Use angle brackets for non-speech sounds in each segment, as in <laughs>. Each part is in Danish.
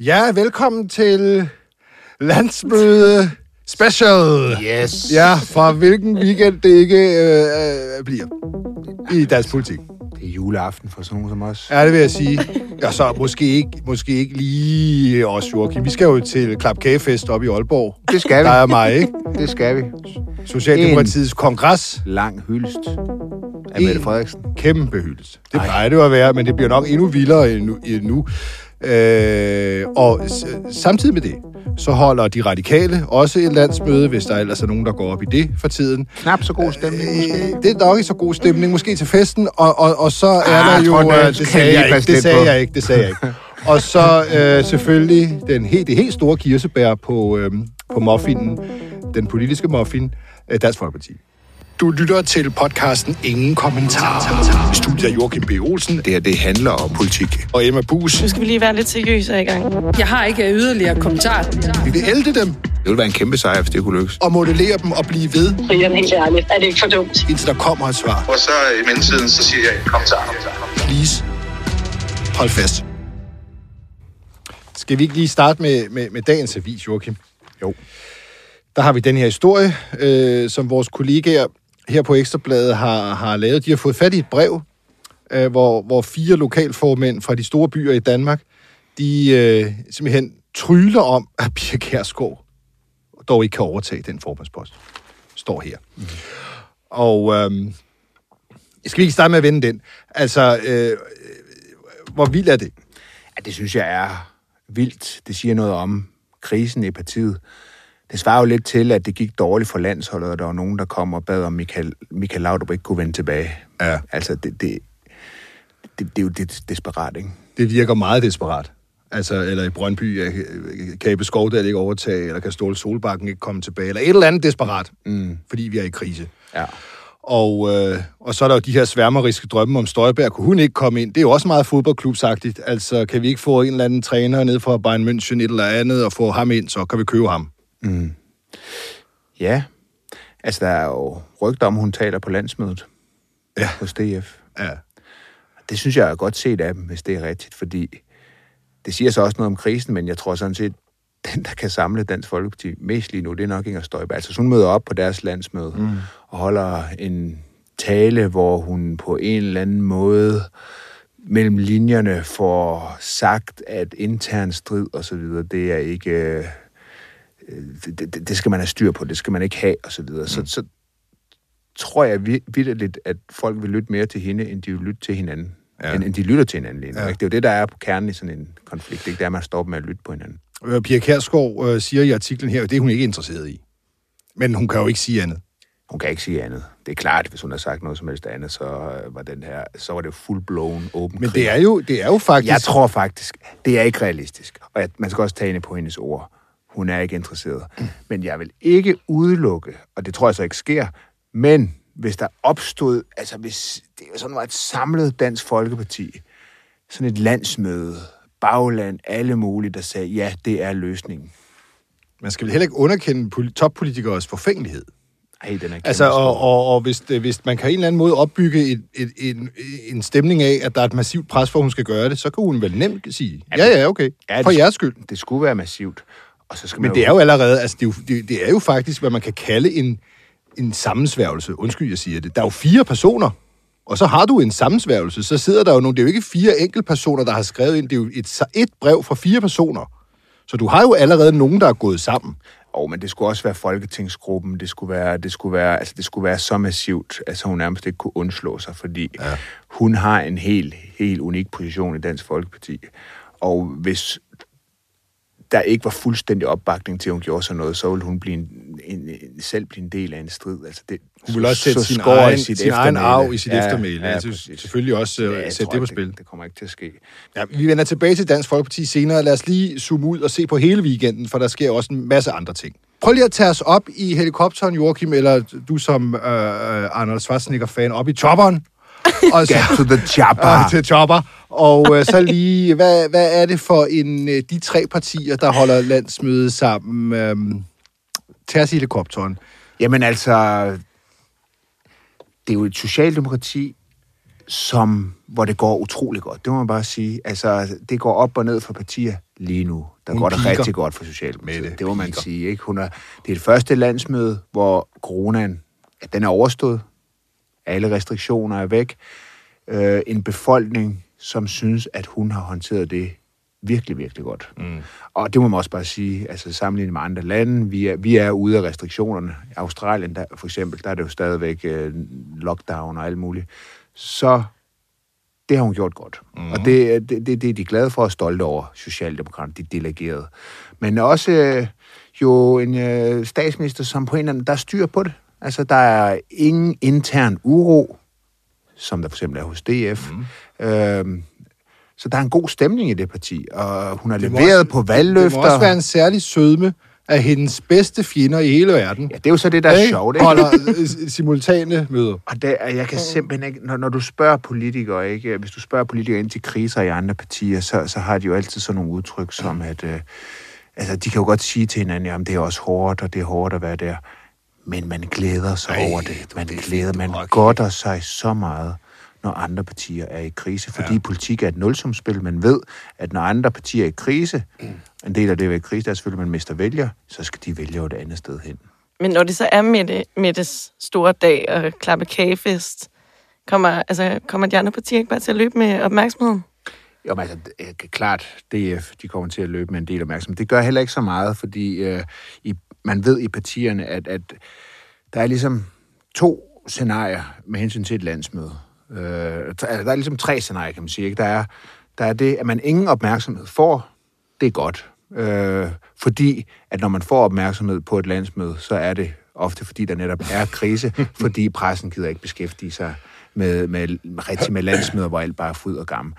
Ja, velkommen til landsmøde special. Yes. Ja, fra hvilken weekend det ikke øh, øh, bliver i dansk politik. Det er juleaften for sådan nogen som os. Ja, det vil jeg sige. Ja, så måske ikke, måske ikke lige os, Joachim. Vi skal jo til Klap Kagefest op i Aalborg. Det skal vi. Der er mig, ikke? Det skal vi. Socialdemokratiets kongres. Lang hyldest af En Mette Frederiksen. Kæmpe hyldest. Det Ej. plejer det jo at være, men det bliver nok endnu vildere endnu. endnu. Øh, og samtidig med det, så holder de radikale også et landsmøde, hvis der ellers er nogen, der går op i det for tiden. Knap så god stemning måske. Øh, det er nok ikke så god stemning, måske til festen, og, og, og så er Ah, der jeg jo... tror, øh, det jeg sagde jeg ikke, det sagde jeg ikke, det sagde jeg ikke. Og så øh, selvfølgelig den helt, det helt store kirsebær på, øh, på muffinen, den politiske muffin, øh, Dansk Folkeparti. Du lytter til podcasten Ingen Kommentarer. I studiet er Joachim B. Olsen. Det her, det handler om politik. Og Emma Bus. Nu skal vi lige være lidt seriøse her i gang. Jeg har ikke yderligere kommentar. Vi vil elde dem Det ville være en kæmpe sejr, hvis det kunne lykkes. og modellere dem og blive ved, Brian, helt ærligt, er det ikke for dumt? indtil der kommer et svar. Og så i mellemtiden, så siger jeg, kom så. Please, hold fast. Skal vi ikke lige starte med, med, med dagens avis, Joachim? Jo. Der har vi den her historie, øh, som vores kollegaer her på Ekstrabladet har, har lavet. De har fået fat i et brev, øh, hvor, hvor fire lokalformænd fra de store byer i Danmark, de øh, simpelthen tryller om, at Pia Kærsgaard dog ikke kan overtage den formandspost. Står her. Mm. Og øhm, skal vi ikke starte med at vende den? Altså, øh, hvor vild er det? Ja, det synes jeg er vildt. Det siger noget om krisen i partiet. Det svarer jo lidt til, at det gik dårligt for landsholdet, og der var nogen, der kom og bad om, Michael, Michael Laudrup ikke kunne vende tilbage. Ja. Altså, det, det, det, det er jo det desperat, ikke? Det virker meget desperat. Altså, eller i Brøndby, kan Ebbe Skovdal ikke overtage, eller kan Ståle Solbakken ikke komme tilbage, eller et eller andet desperat, mm. fordi vi er i krise. Ja. Og, øh, og så er der jo de her sværmeriske drømme om Støjberg. Kunne hun ikke komme ind? Det er jo også meget fodboldklubsagtigt. Altså, kan vi ikke få en eller anden træner ned fra Bayern München, et eller andet, og få ham ind, så kan vi købe ham. Ja. Altså, der er jo rygter om, hun taler på landsmødet Ja. hos DF. Ja. Det synes jeg er godt set af dem, hvis det er rigtigt, fordi det siger så også noget om krisen, men jeg tror sådan set, <laughs> den, der kan samle Dansk Folkeparti mest lige nu, det er nok Inger Støjberg. Altså, hun møder op på deres landsmøde mm. og holder en tale, hvor hun på en eller anden måde mellem linjerne får sagt, at intern strid og så videre, det er ikke... øh, Det, det, det skal man have styr på, det skal man ikke have, og så videre. Mm. Så, så tror jeg vidderligt, at folk vil lytte mere til hende, end de vil lytte til hinanden. Ja. End, end de lytter til hinanden lige nu. Ja. Ja. Det er jo det, der er på kernen i sådan en konflikt. Ikke? Det er, at man op med at lytte på hinanden. Øh, Pia Kærsgaard øh, siger i artiklen her, at det er hun ikke interesseret i. Men hun kan jo ikke sige andet. Hun kan ikke sige andet. Det er klart, hvis hun har sagt noget som helst andet, så øh, var, den her, så var det full-blown åben Men det er jo, det er jo faktisk... Jeg tror faktisk, det er ikke realistisk. Og jeg, man skal også tage hende på hendes ord. Hun er ikke interesseret. Men jeg vil ikke udelukke, og det tror jeg så ikke sker, men hvis der opstod, altså hvis det sådan var et samlet Dansk Folkeparti, sådan et landsmøde, bagland, alle mulige, der sagde, ja, det er løsningen. Man skal vel heller ikke underkende poli- toppolitikers forfængelighed. Ej, den er Altså, og, og, og hvis, det, hvis man kan en eller anden måde opbygge et, et, en, en stemning af, at der er et massivt pres for, at hun skal gøre det, så kan hun vel nemt sige, ja, ja, okay, Ja, for det- jeres skyld. Det skulle være massivt. Og så skal Men man det er jo allerede, altså det er jo, det, det er jo faktisk, hvad man kan kalde en, en sammensværgelse. Undskyld, jeg siger det. Der er jo fire personer, og så har du en sammensværgelse, så sidder der jo nogle, det er jo ikke fire enkeltpersoner, der har skrevet ind, det er jo et, et brev fra fire personer. Så du har jo allerede nogen, der er gået sammen. Og men det skulle også være folketingsgruppen, det skulle være, det skulle være, altså det skulle være så massivt, at hun nærmest ikke kunne undslå sig, fordi ja. hun har en helt, helt unik position i Dansk Folkeparti. Og hvis der ikke var fuldstændig opbakning til, at hun gjorde sådan noget, så ville hun blive en, en, en, selv blive en del af en strid. Altså det, Hun vil også sætte sin, egen, sit sin egen arv i sit Ja, eftermæle. ja, Ja, selvfølgelig også Ja, uh, jeg sætte det på spil. Det, det kommer ikke til at ske. Ja, vi vender tilbage til Dansk Folkeparti senere. Lad os lige zoome ud og se på hele weekenden, for der sker også en masse andre ting. Prøv lige at tage os op i helikopteren, Joachim, eller du som øh, øh, Arnold Schwarzenegger-fan, op i chopperen. <laughs> Og så, <laughs> Get to the chopper. og til chopper. Og øh, så lige, hvad, hvad er det for en øh, de tre partier, der holder landsmøde sammen? Øh, tag os i helikopteren. Jamen altså, det er jo et socialdemokrati, som, hvor det går utrolig godt. Det må man bare sige. Altså, det går op og ned for partier lige nu. Der Hun går det rigtig godt for Socialdemokratiet. Mette Det må man piker. sige. Ikke? Hun er, det er det første landsmøde, hvor coronaen at den er overstået. Alle restriktioner er væk. Øh, en befolkning, som synes, at hun har håndteret det virkelig, virkelig godt. Mm. Og det må man også bare sige, altså sammenlignet med andre lande, vi er, vi er ude af restriktionerne. I Australien, der, for eksempel, der er det jo stadigvæk øh, lockdown og alt muligt. Så det har hun gjort godt. Mm. Og det, det, det, det er de glade for og stolte over, Socialdemokraterne, de delegerede. Men også øh, jo en øh, statsminister, som på en eller anden, der er styr på det. Altså, der er ingen intern uro, som der for eksempel er hos DF. Mm. Øhm, så der er en god stemning i det parti, og hun har leveret også- på valgløfter. Det må også være en særlig sødme af hendes bedste fjender i hele verden. Ja, det er jo så det, der er Ikke? sjovt. Ikke? Holder øh, simultane møder. Og det, er- jeg kan simpelthen ikke, når, når du spørger politikere, ikke, hvis du spørger politikere ind til kriser i andre partier, så, så har de jo altid sådan nogle udtryk som, at øh, altså, de kan jo godt sige til hinanden, jamen det er også hårdt, og det er hårdt at være der. Men man glæder sig Ej, over det. Man det er glæder, man har godter sig så meget, når andre partier er i krise. Fordi ja. politik er et nulsumspil. Man ved, at når andre partier er i krise, en del af det at være i krise, der er selvfølgelig, at man mister vælger, så skal de vælge et andet sted hen. Men når det så er Mette, Mettes store dag og klappe kagefest, kommer, altså, kommer de andre partier ikke bare til at løbe med opmærksomheden? Jo, men altså, det er klart, DF, de kommer til at løbe med en del opmærksomhed. Det gør heller ikke så meget, fordi øh, i, man ved i partierne, at, at der er ligesom to scenarier med hensyn til et landsmøde. Øh, der er der er ligesom tre scenarier, kan man sige. Ikke? Der, er, der er det, at man ingen opmærksomhed får. Det er godt. Øh, fordi, at når man får opmærksomhed på et landsmøde, så er det ofte, fordi der netop er krise, <laughs> fordi pressen gider ikke beskæftige sig med, med, rigtig med landsmøder, hvor alt bare er fryd og gammel.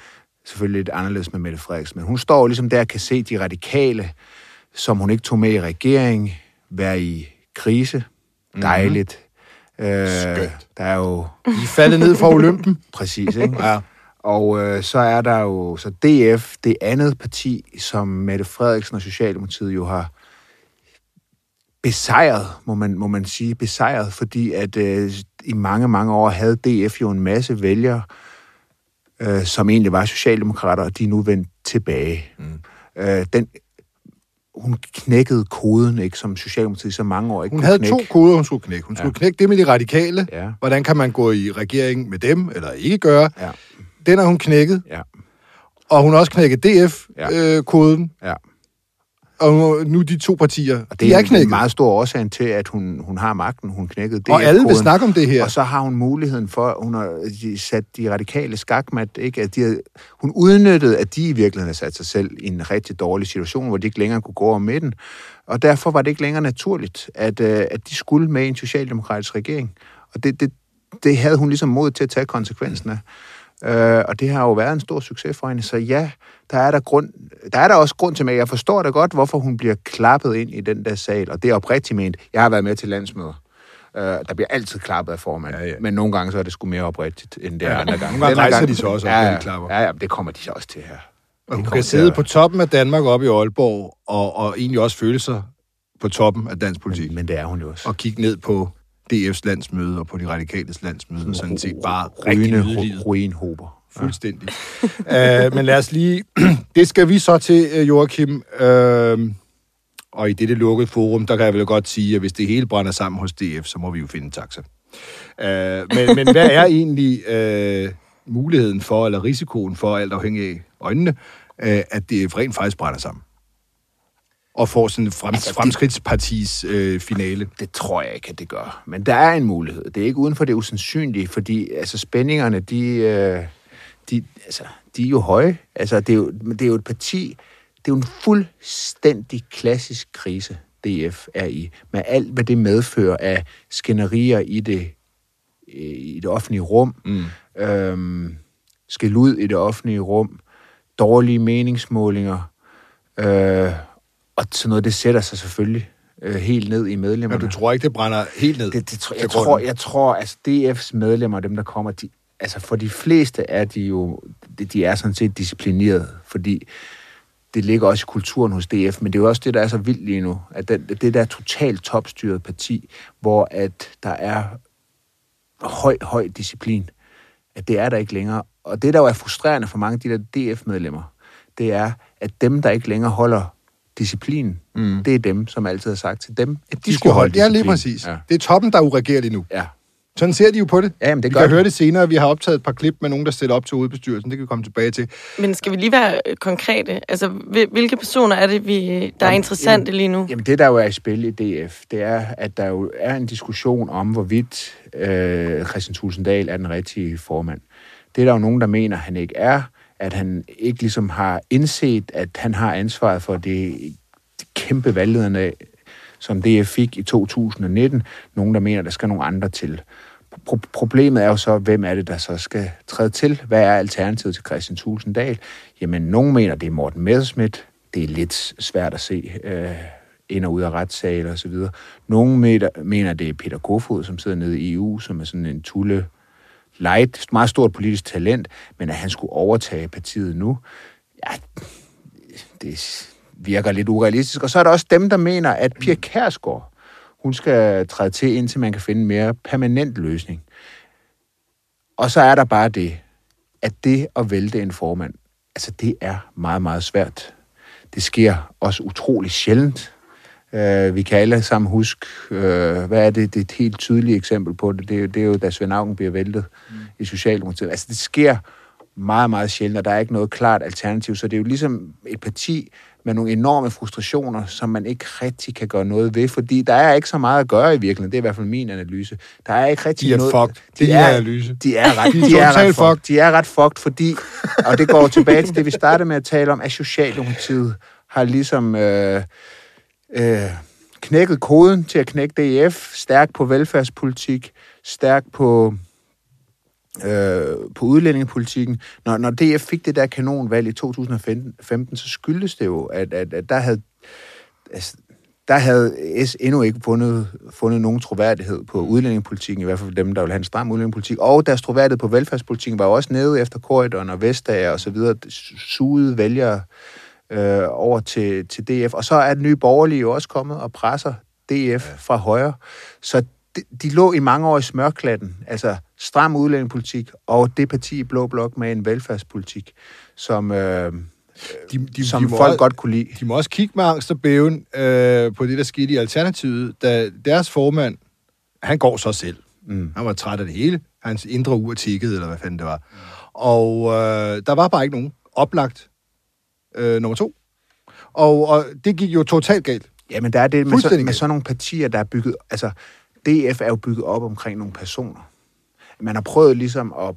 Selvfølgelig lidt anderledes med Mette Frederiksen, men hun står ligesom der og kan se de radikale, som hun ikke tog med i regering, være i krise. Dejligt. Øh, der er jo I er faldet ned fra Olympen. <laughs> præcis, ikke? Ja. Og øh, så er der jo så DF, det andet parti, som Mette Frederiksen og Socialdemokratiet jo har besejret, må man, må man sige, besejret, fordi at øh, i mange, mange år havde DF jo en masse vælgere, øh, som egentlig var socialdemokrater, og de er nu vendt tilbage. Mm. Øh, den, hun knækkede koden, ikke, som Socialdemokratiet så mange år ikke Hun havde knække. to koder, hun skulle knække. Hun skulle knække det med de radikale. Ja. Hvordan kan man gå i regering med dem, eller ikke gøre. Ja, Den har hun knækket. ja, Og hun har også knækket Ja. DF-koden. ja. Og nu, de to partier, Og de det er er en knækket. meget stor årsag til, at hun, hun har magten. Hun knækkede det. Og alle vil snakke om det her. Og så har hun muligheden for, hun har de sat de radikale skakmat, ikke? At de har, hun udnyttede, at de i virkeligheden har sat sig selv i en rigtig dårlig situation, hvor de ikke længere kunne gå over midten. Og derfor var det ikke længere naturligt, at, øh, at de skulle med i en socialdemokratisk regering. Og det, det, det havde hun ligesom mod til at tage konsekvensen af. Øh, og det har jo været en stor succes for hende. Så ja, der er der, grund, der er der også grund til, at jeg forstår da godt, hvorfor hun bliver klappet ind i den der sal. Og det er oprigtigt ment. Jeg har været med til landsmøder. Øh, der bliver altid klappet af formand. Ja, ja. Men nogle gange så er det sgu mere oprigtigt, end det er Ja, andre gange. nogle gange rejser gang- de sig også op, ja, ja, de klapper. Ja, ja, det kommer de så også til her. Og hun kan sidde på toppen af Danmark oppe i Aalborg, og, og egentlig også føle sig på toppen af dansk politik. Men det er hun jo også. Og kigge ned på DF's landsmøde og på de radikales landsmøde, og sådan set bare Rygende ruinhober. Fuldstændig. uh, <laughs> men lad os lige... <clears throat> det skal vi så til, øh, Joachim. Uh, og i dette lukkede forum, der kan jeg vel godt sige, at hvis det hele brænder sammen hos DF, så må vi jo finde en taxa. Uh, men, men hvad er egentlig uh, muligheden for, eller risikoen for, alt afhængig af øjnene, uh, at DF rent faktisk brænder sammen? Og får sådan en frem, Altså, fremskridtspartis uh, finale. Det tror jeg ikke, at det gør. Men der er en mulighed. Det er ikke uden for det usandsynlige, fordi altså, spændingerne, de, øh, de, altså, de er jo høje. Altså, det, er jo, det er jo et parti, det er jo en fuldstændig klassisk krise, DF er i, med alt, hvad det medfører af skænderier i det, i det offentlige rum, mm. øhm, skæld ud i det offentlige rum, dårlige meningsmålinger, øh, og sådan noget, det sætter sig selvfølgelig øh, helt ned i medlemmerne. Men du tror ikke, det brænder helt ned? Det, det, til jeg, tror, jeg tror, altså DF's medlemmer, dem der kommer, de, altså for de fleste er de jo, de, de er sådan set disciplineret, fordi det ligger også i kulturen hos DF, men det er jo også det, der er så vildt lige nu, at det, det der er totalt topstyret parti, hvor at der er høj, høj disciplin. at det er der ikke længere. Og det, der jo er frustrerende for mange af de der DF-medlemmer, det er, at dem, der ikke længere holder disciplin, mm. det er dem, som altid har sagt til dem, at de, de skulle holde Ja, disciplin. lige præcis. Ja. Ja. Det er toppen, der er uregerlig nu. ja. Sådan ser de jo på det. Ja, jamen, det vi gør kan de. høre det senere. Vi har optaget et par klip med nogen, der stiller op til hovedbestyrelsen. Det kan vi komme tilbage til. Men skal vi lige være øh, konkrete? Altså, hvil- hvilke personer er det, vi, der er interessante lige nu? Jamen det, der jo er i spil i DF, det er, at der jo er en diskussion om, hvorvidt øh, Christian Tulsendal er den rigtige formand. Det er der jo nogen, der mener, han ikke er, at han ikke ligesom har indset, at han har ansvaret for det, det kæmpe valglederne, som DF fik i 2019. Nogen, der mener, der skal nogle andre til. Pro- problemet er jo så, hvem er det, der så skal træde til? Hvad er alternativet til Christian Tulsendal? Jamen, nogen mener, det er Morten Messerschmidt. Det er lidt svært at se øh, ind og ud af retssager og så videre. Nogle mener, mener, det er Peter Kofod, som sidder nede i EU, som er sådan en tulle light, meget stort politisk talent, men at han skulle overtage partiet nu, ja, det virker lidt urealistisk. Og så er der også dem, der mener, at Pia Kærsgaard, hun skal træde til, indtil man kan finde en mere permanent løsning. Og så er der bare det, at det at vælte en formand, altså det er meget, meget svært. Det sker også utrolig sjældent. Uh, vi kan alle sammen huske, uh, hvad er det, det er et helt tydeligt eksempel på det, det er, jo- det er jo, da Svend Augen bliver væltet mm. i Socialdemokratiet. Altså det sker meget, meget sjældent, og der er ikke noget klart alternativ, så det er jo ligesom et parti med nogle enorme frustrationer, som man ikke rigtig kan gøre noget ved, fordi der er ikke så meget at gøre i virkeligheden. Det er i hvert fald min analyse. Der er ikke rigtig De er noget... fucked. Det er din analyse. De er ret, De er de er ret fucked. De er ret fucked, fordi, og det går tilbage til det, vi startede med at tale om, at Socialdemokratiet har ligesom øh, øh, knækket koden til at knække DF, stærk på velfærdspolitik, stærk på øh, på udlændingepolitikken. Når, når DF fik det der kanonvalg i 2015, så skyldes det jo, at, at, at der havde altså, der havde S endnu ikke fundet, fundet nogen troværdighed på udlændingepolitikken, i hvert fald dem, der vil have en stram udlændingepolitik. Og deres troværdighed på velfærdspolitikken var også nede efter Korridoren og Vestager og så videre, sugede vælgere øh, over til, til DF. Og så er den nye borgerlige jo også kommet og presser DF fra højre. Så de, de lå i mange år i smørklatten, altså stram udlændingepolitik og det parti i Blå Blok med en velfærdspolitik, som, øh, De, de, som de folk også- godt kunne lide. De må også kigge med angst og bæven øh, på det, der skete i Alternativet, da deres formand, han går så selv. Mm. Han var træt af det hele. Hans indre ur tikkede, eller hvad fanden det var. Og øh, der var bare ikke nogen oplagt øh, nummer to. Og, og det gik jo totalt galt. Ja, men der er det med, så, med sådan nogle partier, der er bygget... Altså, DF er jo bygget op omkring nogle personer. Man har prøvet ligesom at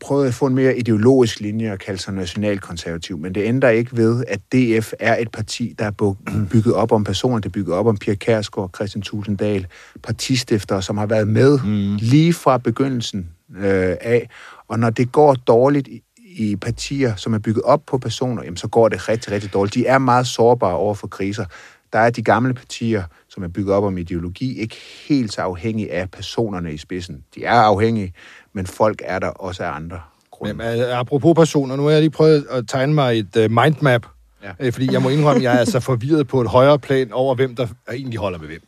prøvet at få en mere ideologisk linje og kalde sig nationalkonservativ, men det ændrer ikke ved, at DF er et parti, der er <clears throat> bygget op om personer, det er bygget op om Pia Kærsgaard, Christian Tulsendal, partistiftere, som har været med mm. lige fra begyndelsen øh, af. Og når det går dårligt i, i partier, som er bygget op på personer, jamen, så går det rigtig, rigtig dårligt. De er meget sårbare over for kriser. Der er de gamle partier, som er bygget op om ideologi, ikke helt så afhængige af personerne i spidsen. De er afhængige, men folk er der også af andre grunde. Men, øh, apropos personer, nu har jeg lige prøvet at tegne mig et uh, mindmap, Ja. øh, fordi jeg må indrømme, at jeg er altså forvirret på et højere plan over, hvem der egentlig holder med hvem.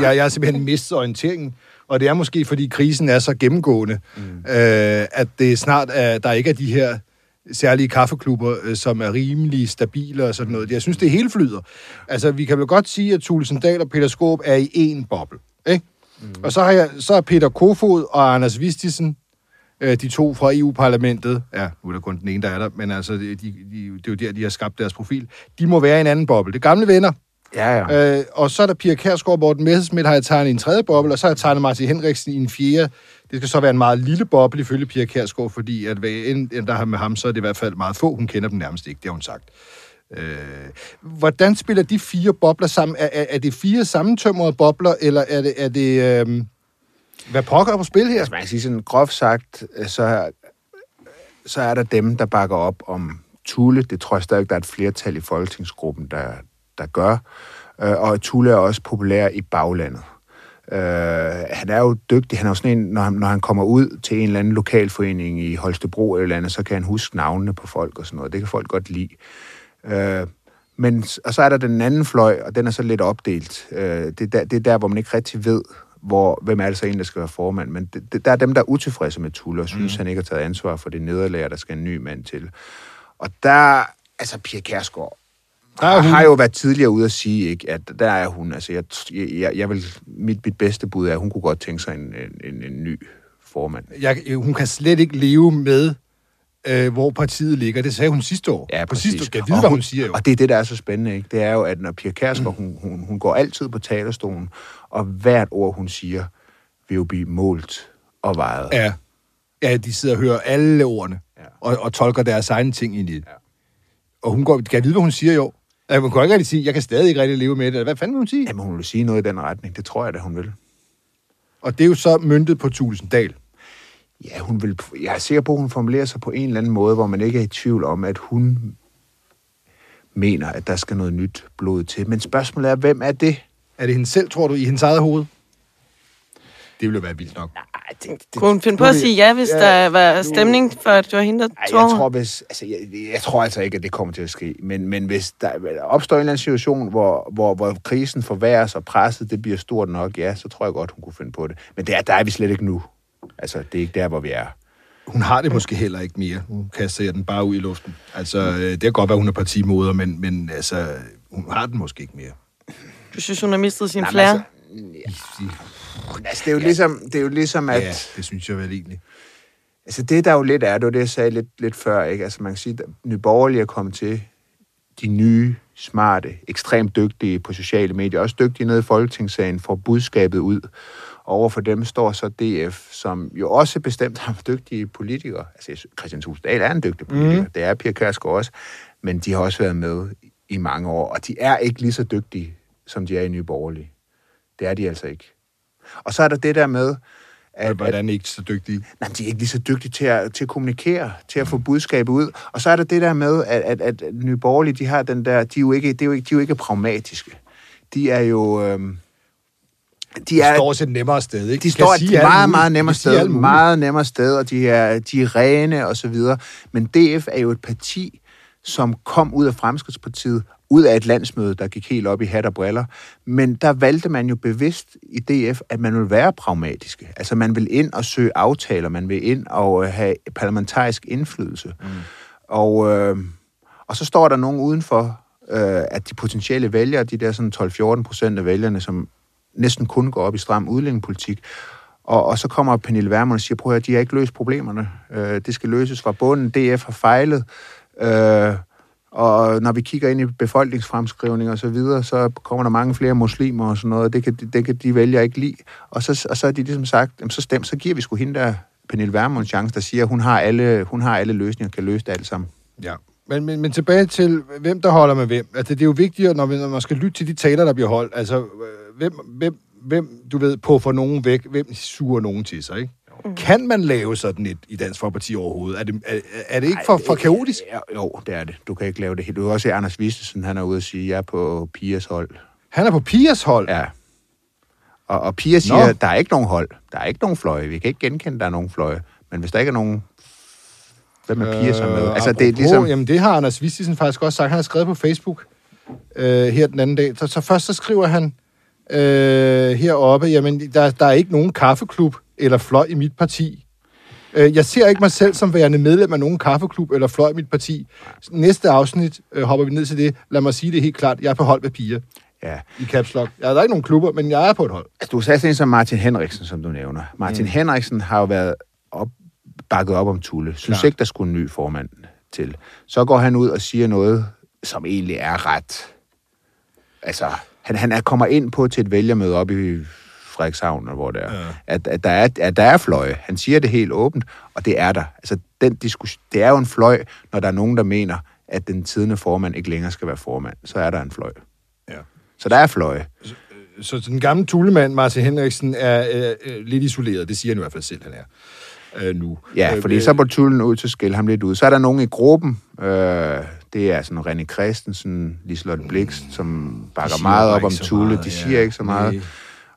Jeg, jeg har simpelthen mistet orienteringen, og det er måske, fordi krisen er så gennemgående, mm. øh, at det snart er, der ikke er de her særlige kaffeklubber, øh, som er rimelig stabile og sådan noget. Jeg synes, det hele flyder. Altså, vi kan vel godt sige, at Tulsendal og Peter Skåb er i én boble, ikke? Mm. Og så, har jeg, så er Peter Kofod og Anders Vistisen, øh, de to fra EU-parlamentet, ja, nu er der kun den ene, der er der, men altså, de, de, de, det er jo der, de har skabt deres profil, de må være i en anden boble. Det er gamle venner. Ja, ja. Øh, og så er der Pia Kærsgaard, Morten Messerschmidt har jeg tegnet i en tredje boble, og så har jeg tegnet Martin Henriksen i en fjerde. Det skal så være en meget lille boble, ifølge Pia Kærsgaard, fordi at hvad end, der har med ham, så er det i hvert fald meget få. Hun kender dem nærmest ikke, det har hun sagt. Øh, hvordan spiller de fire bobler sammen? Er, er, er det fire sammentømrede bobler, eller er det... Er det øh, hvad pokker på spil her? Altså, man kan sige sådan groft sagt, øh, så, så er der dem, der bakker op om Tulle. Det tror jeg stadig, der er et flertal i folketingsgruppen, der, der gør. Øh, og Tulle er også populær i baglandet. Uh, han er jo dygtig. Han er jo sådan en, når han, når han kommer ud til en eller anden lokalforening i Holstebro eller andet, så kan han huske navnene på folk og sådan noget. Det kan folk godt lide. Uh, men, og så er der den anden fløj, og den er så lidt opdelt. Uh, det, er der, det er der, hvor man ikke rigtig ved, hvor, hvem er det så en, der skal være formand? Men det, det, der er dem, der er utilfredse med Tulle, og synes, mm. han ikke har taget ansvar for det nederlag, der skal en ny mand til. Og der, altså Pia Kærsgaard, Der er hun. har jo været tidligere ude at sige, ikke, at der er hun. Altså, jeg, jeg, jeg vil, mit, mit bedste bud er, at hun kunne godt tænke sig en, en, en, en ny formand. Jeg, hun kan slet ikke leve med, øh, hvor partiet ligger. Det sagde hun sidste år. Ja, På præcis. sidste år. Skal vide, Og hvad hun siger jo. Og det er det, der er så spændende, ikke? Det er jo, at når Pia Kærsgaard, hun, hun, hun går altid på talerstolen, og hvert ord, hun siger, vil jo blive målt og vejet. Ja. ja, de sidder og hører alle ordene, ja. og, og tolker deres egne ting ind i det. Ja. Og hun går, kan jeg vide, hvad hun siger jo? Ja, hun kan ikke rigtig sige, jeg kan stadig ikke rigtig leve med det. Hvad fanden vil hun sige? Jamen, hun vil sige noget i den retning. Det tror jeg da, hun vil. Og det er jo så myndet på Tulsendal. Ja, hun vil, jeg er sikker på, at hun formulerer sig på en eller anden måde, hvor man ikke er i tvivl om, at hun mener, at der skal noget nyt blod til. Men spørgsmålet er, hvem er det? Er det hende selv, tror du, i hendes eget hoved? Det ville jo være vildt nok. Ej, det, det, Kunne hun finde på at sige ja, hvis Ja, der var nu- stemning for, at det var hende, der Ej, tog jeg tror, hvis, altså, jeg, jeg tror altså ikke, at det kommer til at ske. Men, men hvis der opstår en eller anden situation, hvor, hvor, hvor krisen forværres, og presset det bliver stort nok, ja, så tror jeg godt, hun kunne finde på det. Men der, der er vi slet ikke nu. Altså, det er ikke der, hvor vi er. Hun har det måske heller ikke mere. Nu kaster den bare ud i luften. Altså, øh, det kan godt være, hun er partimoder, men, men altså, hun har den måske ikke mere. Du synes, hun har mistet sin Nej, flair? altså, Altså, det er jo ligesom, det er jo ligesom at... Ja, det synes jeg vel egentlig. Altså det, der jo lidt er, det var det, jeg sagde lidt, lidt før, ikke? Altså man kan sige, at Nye Borgerlige er kommet til de nye, smarte, ekstremt dygtige på sociale medier, også dygtige nede i Folketingssagen, får budskabet ud. Og overfor dem står så DF, som jo også bestemt har dygtige politikere. Altså Christian Tulsdal er en dygtig politiker, mm. det er Pia Kærsgaard også, men de har også været med i mange år, og de er ikke lige så dygtige, som de er i Nye Borgerlige. Det er de altså ikke. Og så er der det der med, at, Hvordan ikke så dygtige? Nej, de er ikke lige så dygtige til at, til at kommunikere, til at få budskabet ud. Og så er der det der med, at, at, at Nye Borgerlige, de har den der, de er jo ikke, det er jo ikke, de er jo ikke pragmatiske. De er jo... Øhm, de De er, står også et nemmere sted, ikke? de kan står et meget, meget De nemmere sted. Meget nemmere sted, og de er, de er rene og så videre. Men DF er jo et parti, som kom ud af Fremskridspartiet, ud af et landsmøde, der gik helt op i hat og briller. Men der valgte man jo bevidst i DF, at man vil være pragmatiske. Altså man vil ind og søge aftaler, man vil ind og øh, have parlamentarisk indflydelse. Mm. Og, øh, og så står der nogen udenfor, øh, at de potentielle vælgere, de der sådan 12-14 procent af vælgerne, som næsten kun går op i stram udlændingepolitik, og, og så kommer Pernille Vermund og siger, prøv at de har ikke løst problemerne. Øh, det skal løses fra bunden. DF har fejlet. Øh, og når vi kigger ind i befolkningsfremskrivning og så videre, så kommer der mange flere muslimer og sådan noget, og det kan, det kan de vælger ikke lide. Og så, og så er de ligesom sagt, jamen, så stem, så giver vi sgu hende der, Pernille Vermund, en chance, der siger, at hun har alle, hun har alle løsninger, kan løse det alt sammen. Ja. Men, men, men tilbage til, hvem der holder med hvem. Altså, det er jo vigtigt, når, vi, når man skal lytte til de taler, der bliver holdt. Altså, øh, hvem, hvem, hvem du ved, på for nogen væk, hvem suger nogen til sig, ikke? Kan man lave sådan et i Dansk Folkeparti overhovedet? Er det, er, er det ikke for, for kaotisk? Ja, Jo, det er det. Du kan ikke lave det helt. Du kan også se Anders Vistesen, han er ude og sige, jeg er på Pias hold. Han er på Pias hold. Ja. Og, og Pia siger, Nå. der er ikke nogen hold. Der er ikke nogen fløje. Vi kan ikke genkende, der er nogen fløje. Men hvis der ikke er nogen... Hvem er Pia så med? Altså, det er ligesom... Jamen, det har Anders Vistisen faktisk også sagt. Han har skrevet på Facebook øh, her den anden dag. Så, så først så skriver han øh, heroppe, jamen, der, der er ikke nogen kaffeklub eller fløj i mit parti. Øh, jeg ser ikke mig selv som værende medlem af nogen kaffeklub eller fløj i mit parti. Næste afsnit øh, hopper vi ned til det. Lad mig sige det helt klart. Jeg er på hold med piger Ja. i Caps Lock. Jeg er der er ikke nogen klubber, men jeg er på et hold. Altså, du sagde sådan en som Martin Henriksen, som du nævner. Martin mm. Henriksen har jo været op, bakket op om Tulle. Synes Klart. ikke, der skulle en ny formand til. Så går han ud og siger noget, som egentlig er ret... Altså, han, han er, kommer ind på til et vælgermøde op i Frederikshavn, eller hvor det er, ja. at, at, der er, at der er fløje. Han siger det helt åbent, og det er der. Altså, den diskussion, det er jo en fløj, når der er nogen, der mener, at den tidende formand ikke længere skal være formand. Så er der en fløj. Ja. Så der er fløje. Så den gamle tulemand, Martin Henriksen, er øh, øh, lidt isoleret. Det siger han i hvert fald selv, han er øh, nu. Ja, Øh, fordi øh, så på tullen ud til at skille ham lidt ud. Så er der nogen i gruppen, øh, det er sådan René Christensen, Liselotte Blix, som bakker meget op om så Tulle. De ja. siger ikke så meget. Nej.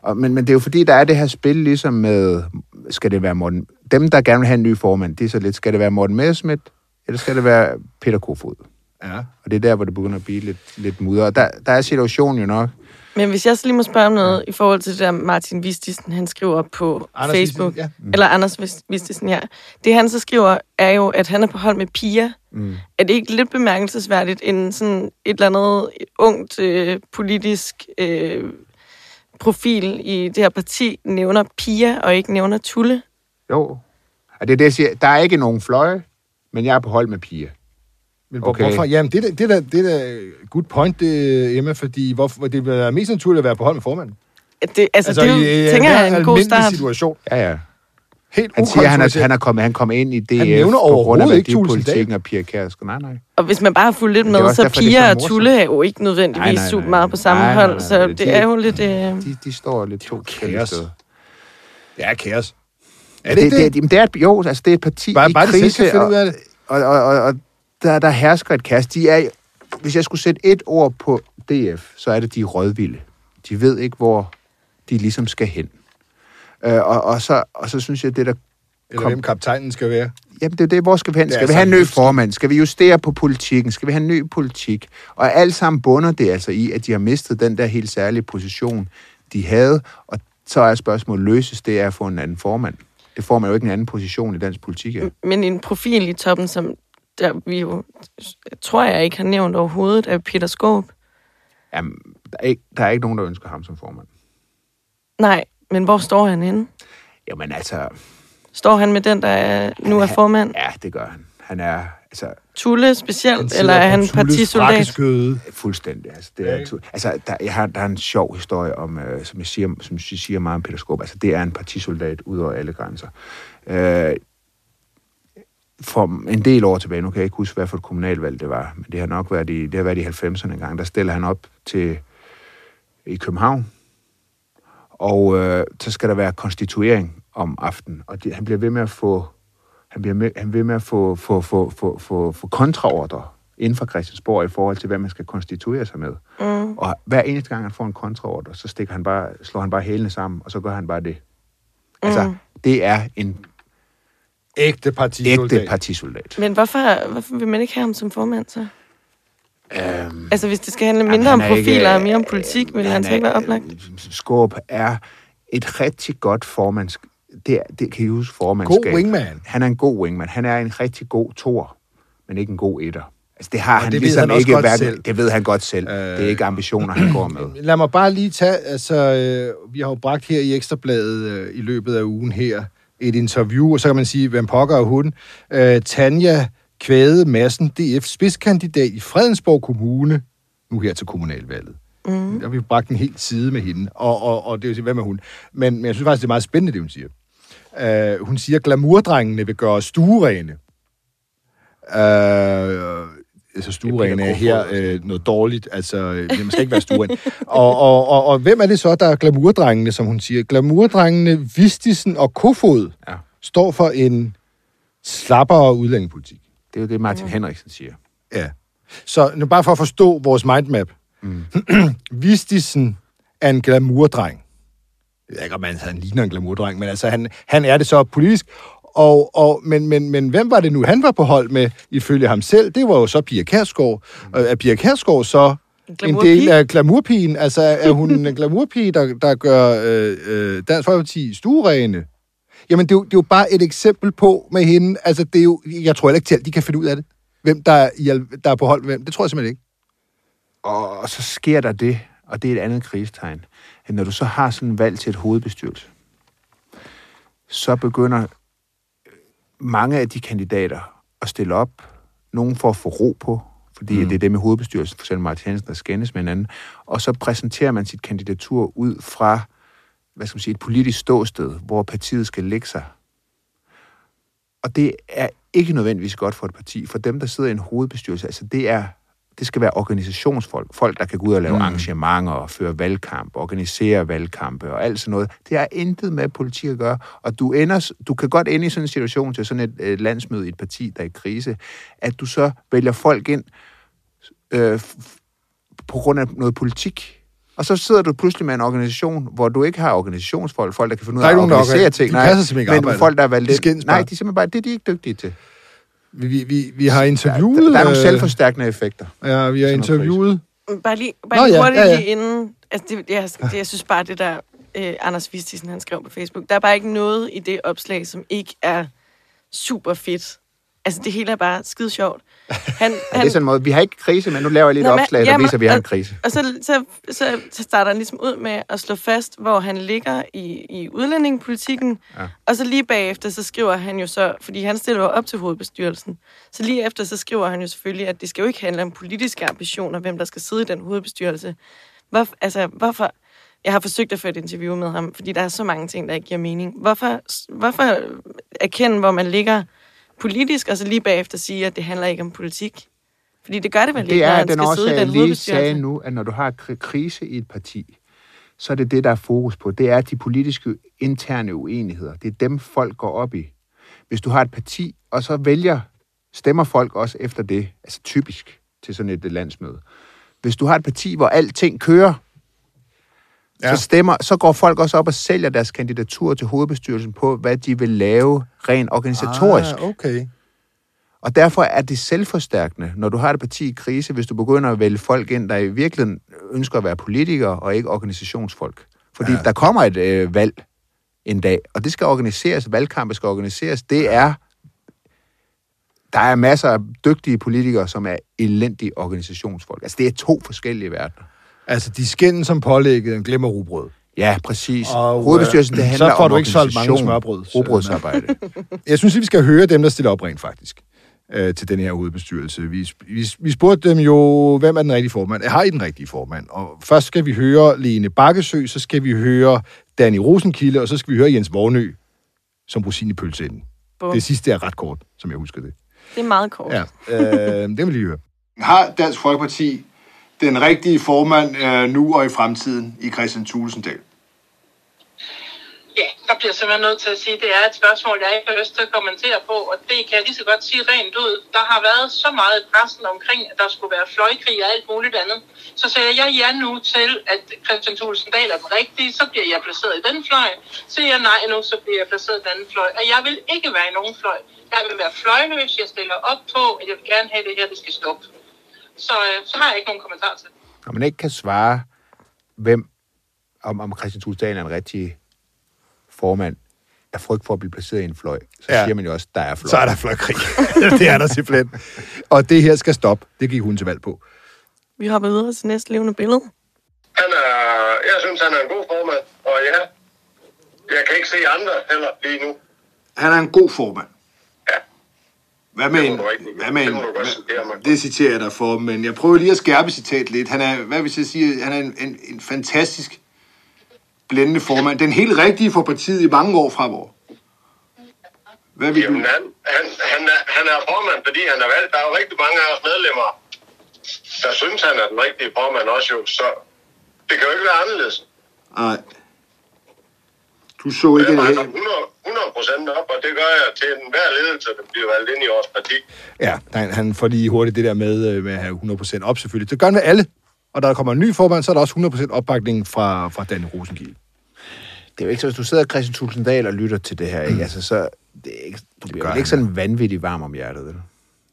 Og, men, men det er jo fordi, der er det her spil ligesom med, skal det være Morten... Dem, der gerne vil have en ny formand, det er så lidt, skal det være Morten Messerschmidt, eller skal det være Peter Kofod? Ja. Og det er der, hvor det begynder at blive lidt, lidt mudder. Og der, der er situationen jo nok. Men hvis jeg så lige må spørge om noget i forhold til det der Martin Vistisen, han skriver på Anders Facebook. Vistisen, ja. Mm. Eller Anders Vis- Vistisen, ja. Det han så skriver, er jo, at han er på hold med Pia. Mm. Er det ikke lidt bemærkelsesværdigt, en sådan et eller andet ungt øh, politisk øh, profil i det her parti nævner Pia og ikke nævner Tulle? Jo. Og det er det, jeg siger. Der er ikke nogen fløje, men jeg er på hold med piger. Men hvor, Okay. hvorfor? Jamen, det er da- det er da- det er da good point, det, Emma, fordi hvorfor, det være mest naturligt at være på hold med formanden. Det, altså, altså, det er jo, i, tænker jeg, er en god start. situation. Ja, ja. Helt Han siger, han er, han er, kommet, han kom ind i DF Han på grund af værdipolitikken og Pia Kjærsgaard. Nej, nej. Og hvis man bare har fulgt lidt det med, så derfor, det er Pia så og. Tulle er jo ikke nødvendigvis Nej, nej, nej. super meget på samme Nej, nej, hold, nej, så nej. det De- er jo lidt... Øh... De, de står lidt to kaos. Ja, kaos. Er det det, det? det, det, det, er, et- jo, altså det er et parti Bare, i bare det krise, finde og, det. og, og, og, og der, der hersker et kast. De er, hvis jeg skulle sætte et ord på DF, så er det, de er rådvilde. De ved ikke, hvor de ligesom skal hen. Øh, og, og, så, og så synes jeg, det der... Eller Kom. hvem kaptajnen skal være. Jamen, det er det, hvor skal vi hen? Skal vi have en ny formand? Skal vi justere på politikken? Skal vi have en ny politik? Og alt sammen bunder det altså i, at de har mistet den der helt særlige position, de havde. Og så er spørgsmålet, løses det er at få en anden formand? Det får man jo ikke en anden position i dansk politik af. Men en profil i toppen, som der vi jo, tror jeg ikke har nævnt overhovedet, er Peter Skåb. Jamen, der er, ikke, der er ikke nogen, der ønsker ham som formand. Nej, men hvor står han henne? Jamen altså, Står han med den, der er, nu er formand? ja, det gør han. Han er altså Tulle specielt, eller er han partisoldat? fuldstændig. Altså, det er, tu- altså der, jeg har, der er en sjov historie om, øh, som jeg siger, som jeg siger meget om Peter Skåb. Altså, det er en partisoldat ud over alle grænser. Øh, for en del år tilbage, nu kan jeg ikke huske, hvad for et kommunalvalg det var, men det har nok været i, det har været i 90'erne en gang, der stiller han op til i København, og øh, så skal der være konstituering om aftenen, og det, han bliver ved med at få han bliver med, han ved med at få, få, få, få, få, få kontraordre inden for Christiansborg i forhold til, hvad man skal konstituere sig med. Mm. Og hver eneste gang, han får en kontraordre, så stikker han bare, slår han bare hælene sammen, og så gør han bare det. Altså, Mm. det er en Ægte partisoldat. ægte partisoldat. Men hvorfor, hvorfor vil man ikke have ham som formand så? Øhm, Altså, hvis det skal handle mindre han om er ikke- profiler og mere om politik, vil han så ikke være oplagt? Skåb er et rigtig godt formands... Det, er, det kan I huske formandskab. God wingman. Han er en god wingman. Han er en rigtig god tor, men ikke en god etter. Altså, det har Og han det ved ligesom han ikke godt hverken- selv. Det ved han godt selv. Øh... Det er ikke ambitioner, han går med. <clears throat> Lad mig bare lige tage, altså, øh, vi har jo bragt her i Ekstrabladet øh, i løbet af ugen her et interview, og så kan man sige, hvem pokker er hun? Øh, Tanja Kvæde Madsen, DF spidskandidat i Fredensborg Kommune, nu her til kommunalvalget. Mm. Der har vi bragt en helt side med hende, og, og, og det vil sige, hvem er hun? Men, men jeg synes faktisk, det er meget spændende, det hun siger. Uh, hun siger, at glamourdrengene vil gøre stuerene. Uh, altså stuerene er her uh, noget dårligt, altså øh, man skal ikke være stueren. <laughs> og, og, og, og hvem er det så, der er glamourdrengene, som hun siger? Glamourdrengene, Vistisen og Kofod Ja. står for en slappere udlændingepolitik. Det er jo det, Martin Henriksen siger. Ja. Så nu bare for at forstå vores mindmap. Mm. <clears throat> Vistisen er en glamourdreng. Jeg ved ikke, om han, han ligner en glamourdreng, men altså, han, han er det så politisk. Og, og, men, men, men hvem var det nu, han var på hold med, ifølge ham selv? Det var jo så Pia Kærsgaard. Mm. Og er Pia Kærsgaard så en glamourpige? del af glamourpigen? Altså, er hun en <laughs> glamourpige, der, der gør øh, øh, Dansk Folkeparti stuerene? Jamen, det er, jo, det er jo bare et eksempel på med hende. Altså, det er jo, jeg tror heller ikke til, at de kan finde ud af det. Hvem der er, der er på hold med hvem. Det tror jeg simpelthen ikke. Og, så sker der det, og det er et andet krigstegn, at når du så har sådan en valg til et hovedbestyrelse, så begynder øh, mange af de kandidater at stille op, nogen for at få ro på, fordi mm. det er det med hovedbestyrelsen, for eksempel Martin Hansen, der skændes med hinanden, og så præsenterer man sit kandidatur ud fra, hvad skal man sige, et politisk ståsted, hvor partiet skal lægge sig. Og det er ikke nødvendigvis godt for et parti, for dem, der sidder i en hovedbestyrelse, altså det er det skal være organisationsfolk, folk, der kan gå ud og lave mm. arrangementer og føre valgkamp, organisere valgkampe og alt sådan noget. Det har intet med politik at gøre, og du, ender, du kan godt ende i sådan en situation til sådan et, et landsmøde i et parti, der er i krise, at du så vælger folk ind øh, på grund af noget politik. Og så sidder du pludselig med en organisation, hvor du ikke har organisationsfolk, folk, der kan finde ud af at organisere organ- ting. de passer simpelthen ikke men arbejdet. folk, der er valgt De Nej, de er simpelthen bare, det er de ikke dygtige til. Vi, vi, vi, vi har interviewet... Der, der er nogle øh, selvforstærkende effekter. Ja, vi har interviewet... Bare lige, bare Nå, lige ja, hurtigt ja, ja. lige inden... Altså, det, jeg, det, jeg synes bare, det der øh, Anders Vistisen, han skrev på Facebook, der er bare ikke noget i det opslag, som ikke er super fedt. Altså, det hele er bare skide sjovt. Han, Ja, det er sådan en måde, vi har ikke krise, men nu laver jeg lige et Nå, opslag, der viser, at vi har en og- krise. Og så, så, så, så starter han ligesom ud med at slå fast, hvor han ligger i, i udlændingepolitikken. Ja. Og så lige bagefter, så skriver han jo så, fordi han stiller jo op til hovedbestyrelsen, så lige efter, så skriver han jo selvfølgelig, at det skal jo ikke handle om politiske ambitioner, hvem der skal sidde i den hovedbestyrelse. Hvor, altså, hvorfor... Jeg har forsøgt at få et interview med ham, fordi der er så mange ting, der ikke giver mening. Hvorfor, hvorfor erkende, hvor man ligger politisk, og så lige bagefter sige, at det handler ikke om politik? Fordi det gør det vel ikke, Det når er han den skal sidde årsag, i jeg lige sagde nu, at når du har kri- krise i et parti, så er det det, der er fokus på. Det er de politiske interne uenigheder. Det er dem, folk går op i. Hvis du har et parti, og så vælger, stemmer folk også efter det, altså typisk til sådan et landsmøde. Hvis du har et parti, hvor alting kører, ja. Ja. så, stemmer, så går folk også op og sælger deres kandidatur til hovedbestyrelsen på, hvad de vil lave rent organisatorisk. Ah, okay. Og derfor er det selvforstærkende, når du har et parti i krise, hvis du begynder at vælge folk ind, der i virkeligheden ønsker at være politikere og ikke organisationsfolk. Fordi ja. der kommer et øh, valg en dag, og det skal organiseres, valgkampe skal organiseres. Det er, der er masser af dygtige politikere, som er elendige organisationsfolk. Altså det er to forskellige verdener. Altså, de skændes som pålægget en glemmer rugbrød. Ja, præcis. Og, Og, Hovedbestyrelsen, det øh, handler så får om du ikke solgt mange smørbrød, Rugbrødsarbejde. <laughs> Jeg synes, at vi skal høre dem, der stiller op rent faktisk øh, til den her hovedbestyrelse. Vi, vi, vi spurgte dem jo, hvem er den rigtige formand? Har I den rigtige formand? Og først skal vi høre Lene Bakkesø, så skal vi høre Danny Rosenkilde, og så skal vi høre Jens Vornø som rosin i pølseenden. Det sidste er ret kort, som jeg husker det. Det er meget kort. Ja, øh, det vil vi lige høre. Har Dansk Folkeparti den rigtige formand øh, nu og i fremtiden i Christian Tulsendal? Ja, der bliver simpelthen nødt til at sige, at det er et spørgsmål, jeg ikke har lyst til at kommentere på, og det kan jeg lige så godt sige rent ud. Der har været så meget i pressen omkring, at der skulle være fløjkrig og alt muligt andet. Så siger jeg ja nu til, at Christian Thulesen Dahl er den rigtige, så bliver jeg placeret i den fløj. Siger jeg nej nu, så bliver jeg placeret i den anden fløj. Og jeg vil ikke være i nogen fløj. Jeg vil være fløjløs, jeg stiller op på, at jeg vil gerne have det her, det skal stoppe. Så, øh, så har jeg ikke nogen kommentar til. Når man ikke kan svare, hvem, om, om Christian Thulesen Dahl er en rigtig formand, af frygt for at blive placeret i en fløj, så ja. siger man jo også, der er fløj. Så er der fløjkrig. <laughs> det er der simpelthen. Og det her skal stoppe. Det gik hun til valg på. Vi hopper videre til næste levende billede. Han er, jeg synes, han er en god formand, og ja, jeg kan ikke se andre heller lige nu. Han er en god formand. Hvad med Det en... du Hvad med det en du det citerer jeg dig for, men jeg prøver lige at skærpe citat lidt. Han er, hvad vil jeg sige, han er en, en, en fantastisk blændende formand. Den helt rigtige for partiet i mange år fremover. Hvad vil du? Jamen, han, han, han, er, han er formand, fordi han er valgt. Der er jo rigtig mange af os medlemmer, der synes, han er den rigtige formand også jo, så det kan jo ikke være anderledes. Nej. Du så ikke Jeg det bakker her. 100, 100 procent op, og det gør jeg til enhver ledelse, der bliver valgt ind i vores parti. Ja, han, han får lige hurtigt det der med, øh, med at have 100% op selvfølgelig. Det gør han med alle. Og der kommer en ny formand, så er der også 100% opbakning fra, fra Danny Rosenkilde. Det er jo ikke så, hvis du sidder Christian Thulesen Dahl og lytter til det her, ikke? Altså, så det er ikke, du bliver ikke sådan vanvittigt varm om hjertet, vel?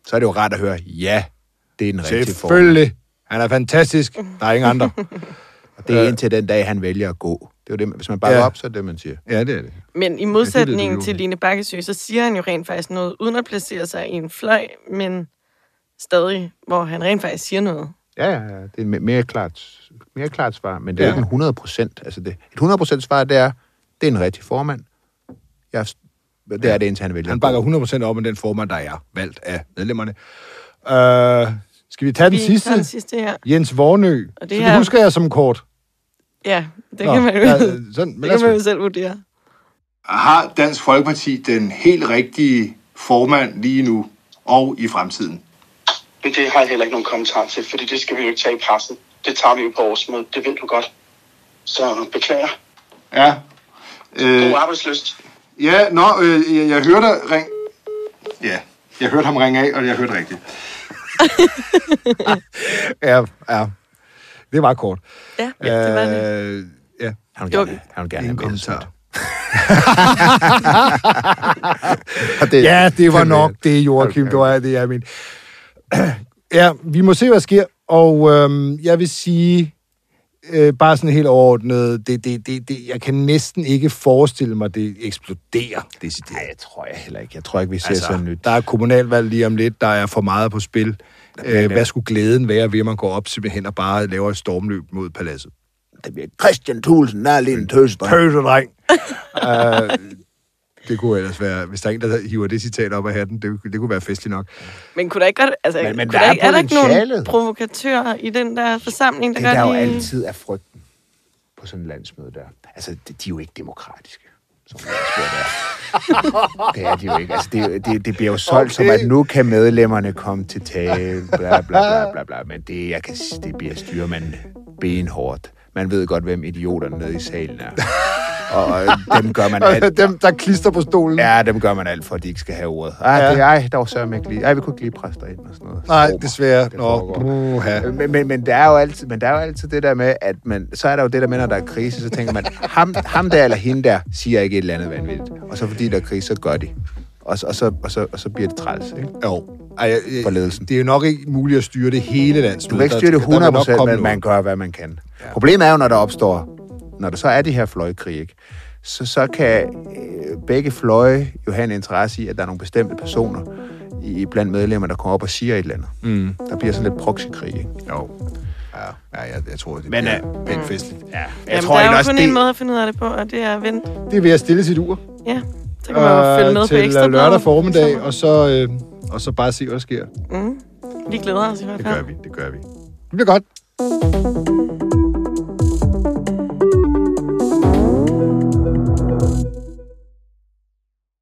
Så er det jo rart at høre, ja, det er den rigtige formand. Selvfølgelig. Han er fantastisk. Der er ingen andre. <laughs> Og det er indtil den dag, han vælger at gå. Det er jo det, hvis man bakker Ja. ja. op, så er det det, man siger. Ja, det er det. Men i Ja, modsætning det ja, det, til jo. Line Bakkesø, så siger han jo rent faktisk noget, uden at placere sig i en fløj, men stadig, hvor han rent faktisk siger noget. Ja, ja, ja. Det er et mere klart, mere klart svar, men det er Ja. ja. ikke en 100 procent. Altså det, et 100 procent svar, det er, det er en rigtig formand. Jeg, det er det, indtil han vælger. Han bakker 100% op om den formand, der er valgt af medlemmerne. Øh, skal vi tage den Vi sidste? tager den sidste her. Jens Vornø. Og det det, så her- det husker jeg som kort. Ja, det Nå, kan man jo, ja, sådan, men det lad kan os man jo selv vurdere. Har Dansk Folkeparti den helt rigtige formand lige nu og i fremtiden? Men det har jeg heller ikke nogen kommentar til, fordi det skal vi jo ikke tage i pressen. Det tager vi jo på årsmødet, det ved du godt. Så beklager. Ja. Øh, God arbejdsløst. ja, nå, øh, jeg, jeg hørte dig ring... Ja, jeg hørte ham ringe af, og jeg hørte rigtigt. <laughs> ja, ja. Det var kort. Ja, det var det. Øh, ja, Han vil gerne, han vil gerne have kommentar. <laughs> Det, Ja, det var nok det, Joachim. Okay. Det var det, jeg min. <clears throat> Ja, vi må se, hvad sker. Og øhm, jeg vil sige, øh, bare sådan helt overordnet, det, det, det, det, jeg kan næsten ikke forestille mig, det eksploderer. Det, Nej, jeg tror jeg heller ikke. Jeg tror ikke, vi ser altså, sådan nyt. der er kommunalvalg lige om lidt, der er for meget på spil. Øh, hvad skulle glæden være ved, at man går op simpelthen og bare laver et stormløb mod paladset? Det bliver Christian Thulsen, der er lige en tøsdreng. Pøsedreng! uh, <laughs> det kunne ellers være, hvis der er en, der hiver det citat op af hatten, det, det kunne være festligt nok. Men kunne der ikke godt... Altså, Men- men kunne der er ikke, er der ikke nogen provokatører i den der forsamling, der Det gør der jo altid er frygten på sådan en landsmøde der. Altså, de er jo ikke demokratiske. Landsmøde der. det er de jo ikke. Altså, det, det, det bliver jo solgt okay. som, at nu kan medlemmerne komme til tale, bla bla bla bla bla. Men det, jeg kan, det bliver styrmand benhårdt. Man ved godt, hvem idioterne nede i salen er. <laughs> Og øh, dem gør man alt. Dem, der klister på stolen. Ja, dem gør man alt for, at de ikke skal have ordet. Ej, Ja. det, ej der var sørme ikke lige. Ej, vi kunne ikke lige presse dig ind og sådan noget. Nej, Romer. desværre. Det Nå, foregår. uha. Men, men, men, der er jo altid, men der er jo altid det der med, at man, så er der jo det der med, når der er krise, så tænker man, ham, ham der eller hende der siger ikke et eller andet vanvittigt. Og så fordi der er krise, så gør de. Og, så- og, så, og, så, og så bliver det træls, ikke? Jo. Ej, jeg, jeg, For ledelsen. Det er jo nok ikke muligt at styre det hele landsmødet. Du kan ikke styre det der vil 100 nok komme men man gør, hvad man kan. Problemet er jo, når der opstår, når der så er de her fløjkrig, ikke? Så, så kan øh, begge fløje jo have en interesse i, at der er nogle bestemte personer i, blandt medlemmer, der kommer op og siger et eller andet. Mm. Der bliver sådan lidt proxykrig, ikke? Jo. Ja, ja jeg, jeg tror, det Men, bliver pænt festligt. Ja, jeg Jamen, tror der er jo også, kun det... en måde at finde ud af det på, og det er at vente. Det er ved at stille sit ur. Ja, så kan man jo følge med på til øh, ekstra lørdag formiddag, og så, øh, og så bare se, hvad der sker. Mm. Vi glæder os i hvert Det fald. gør vi, det gør vi. Det bliver godt.